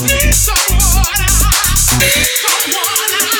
Need someone. water. Sneeze.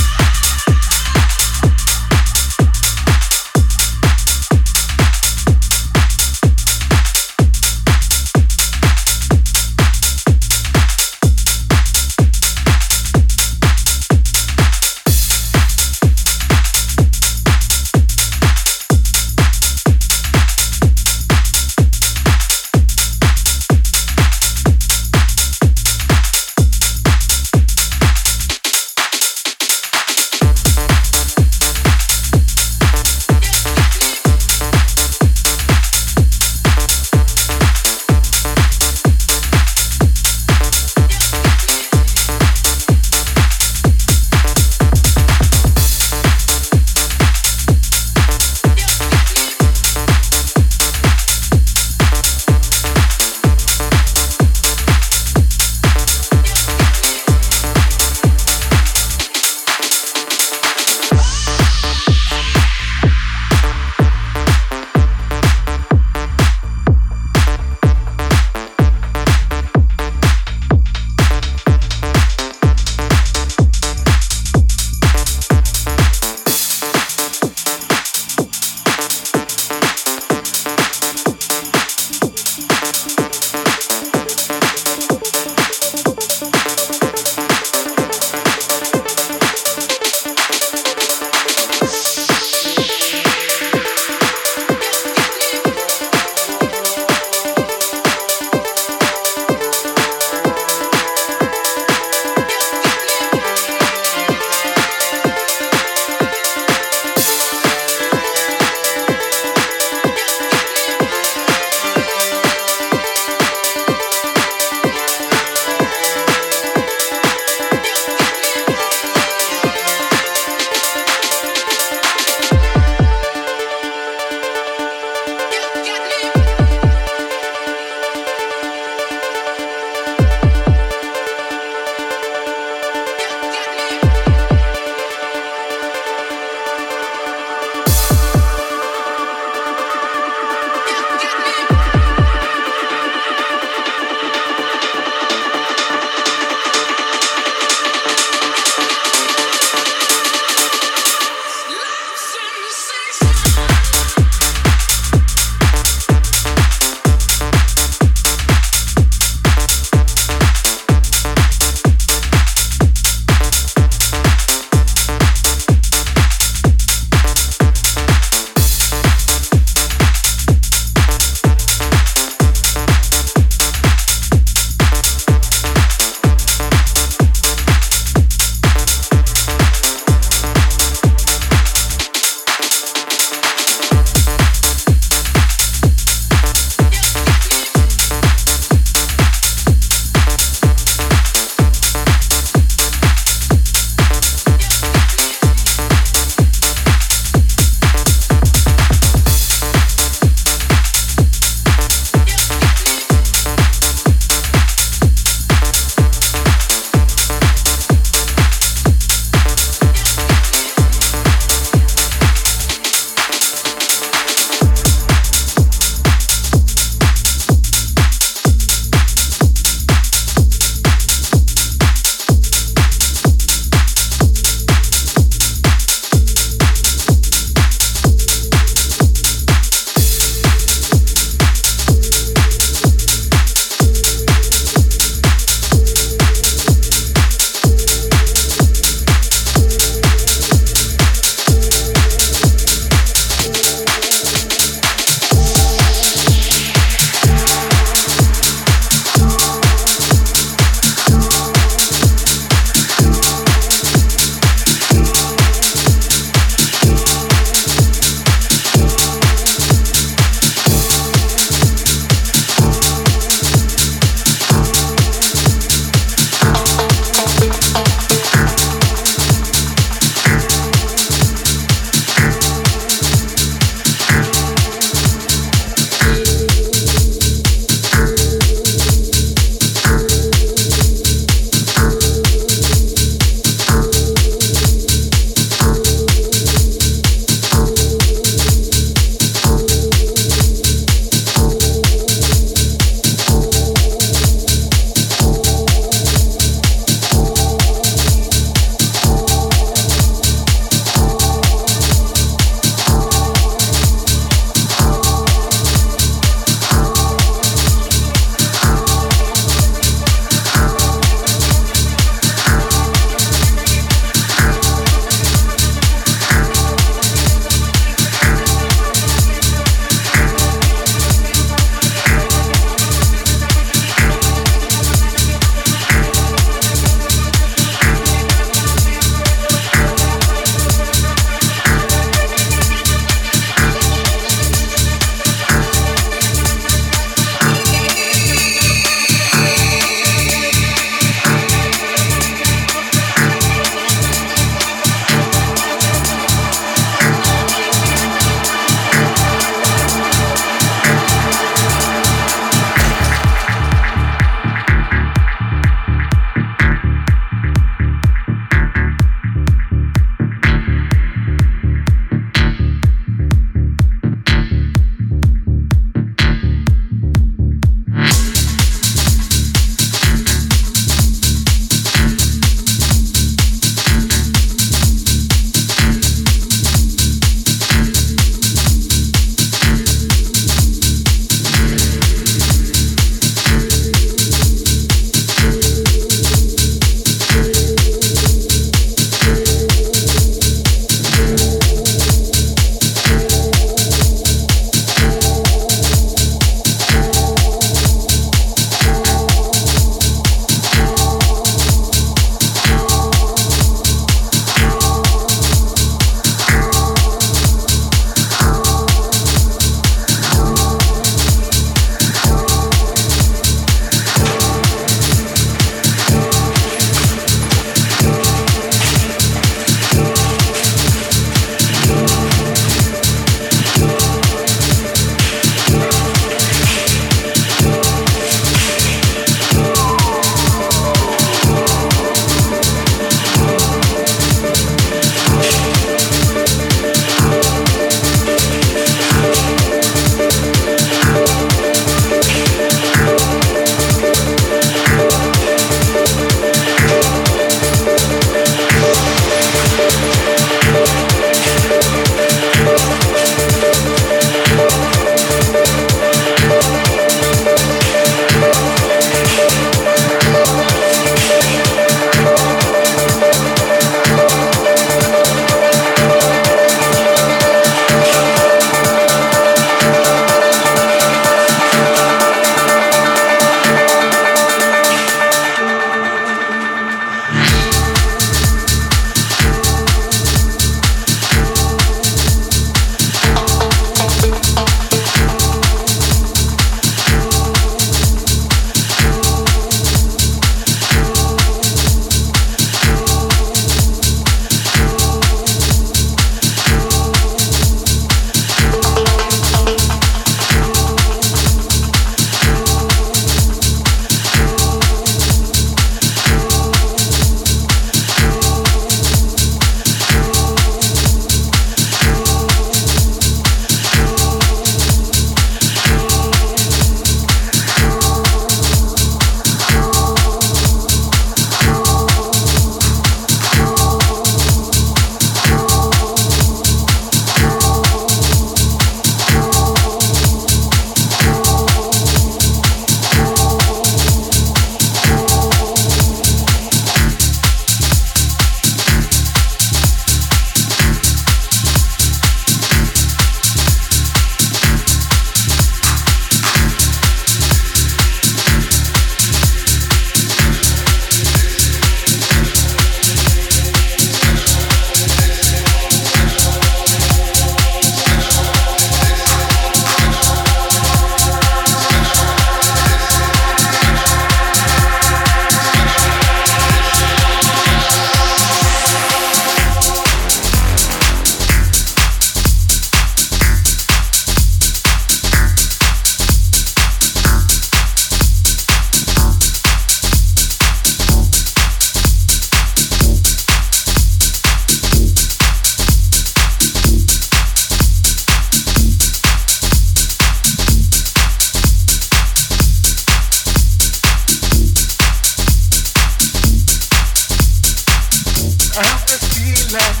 I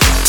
Yeah.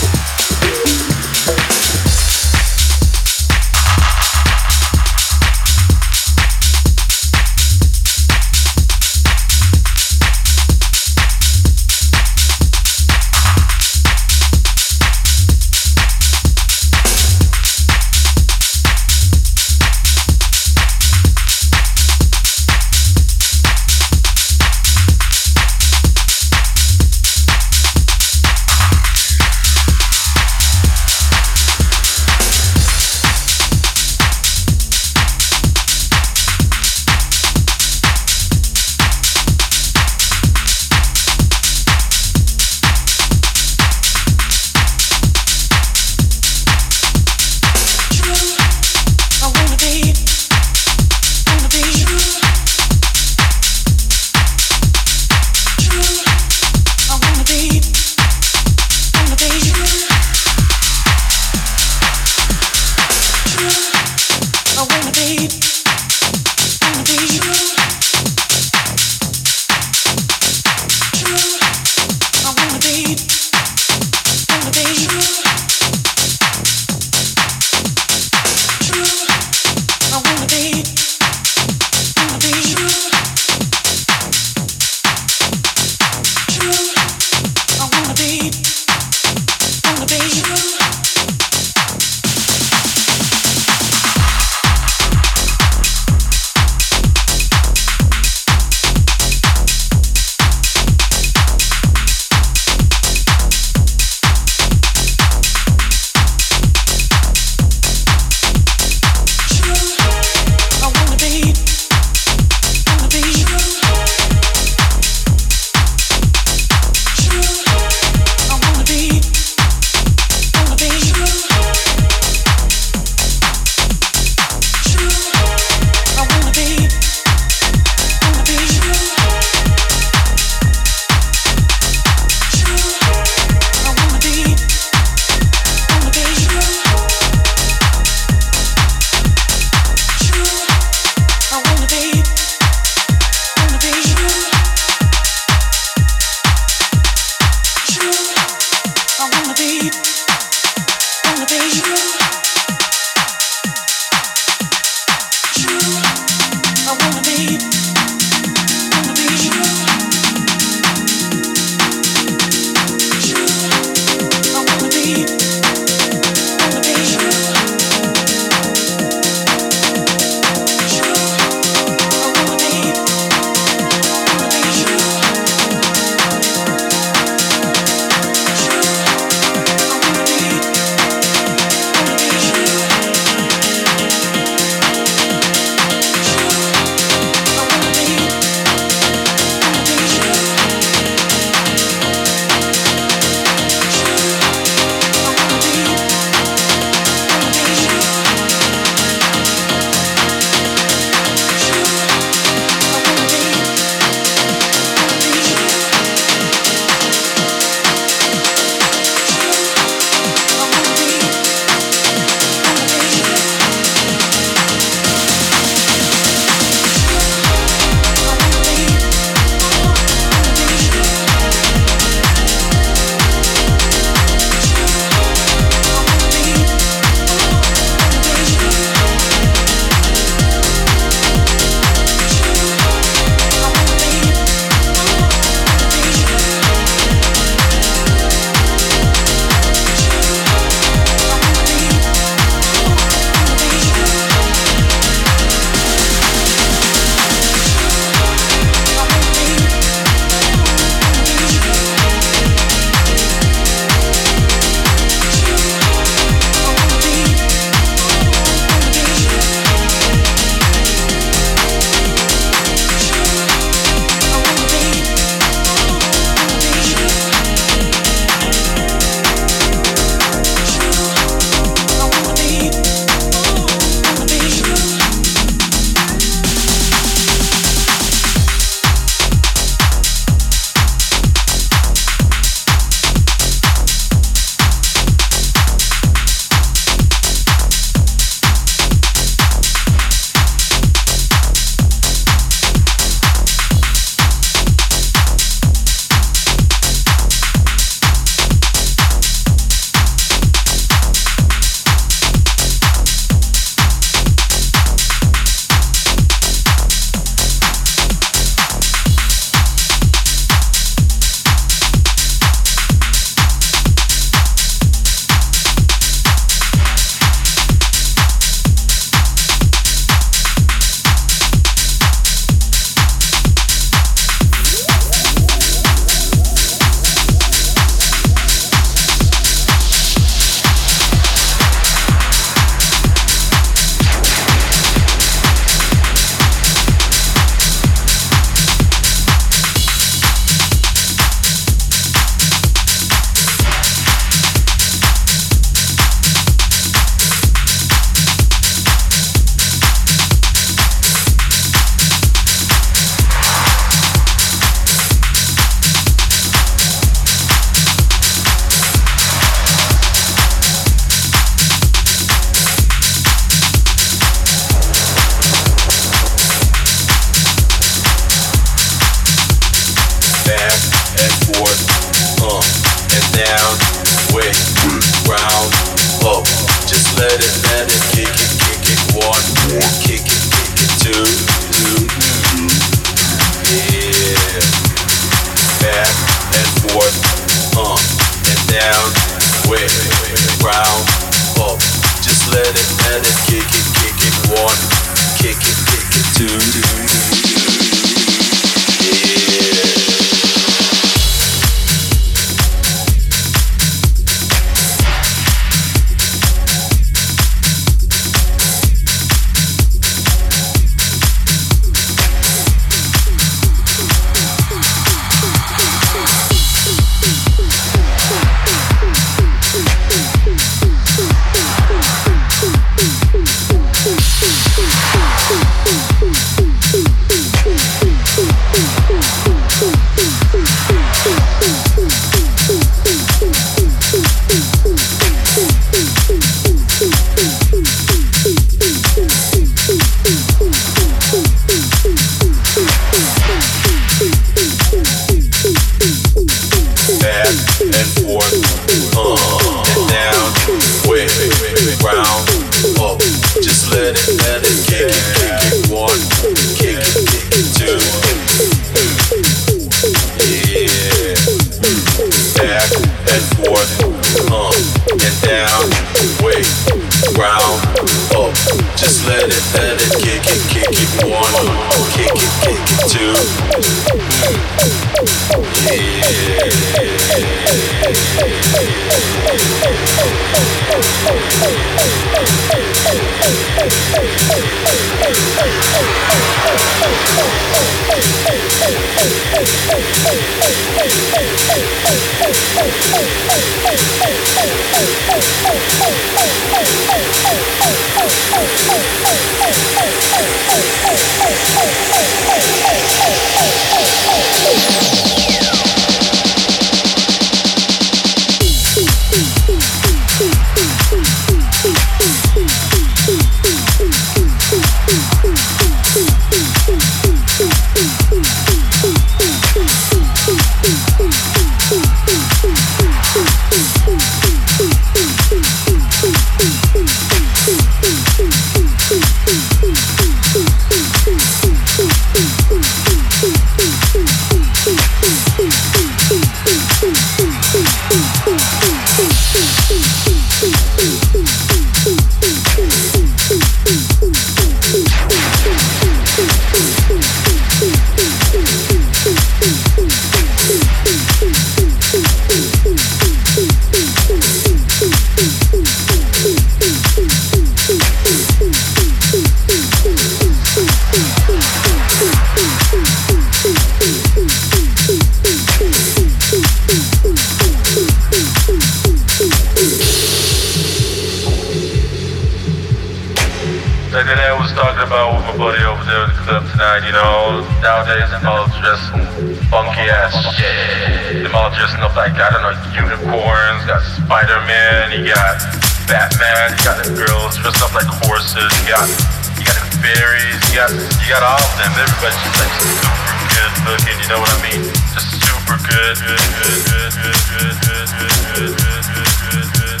you got you got all of them. Everybody's just like super good looking. You know what I mean? Just super good, good, good, good, good, good, good, good, good, good, good,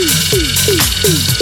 good, good, good.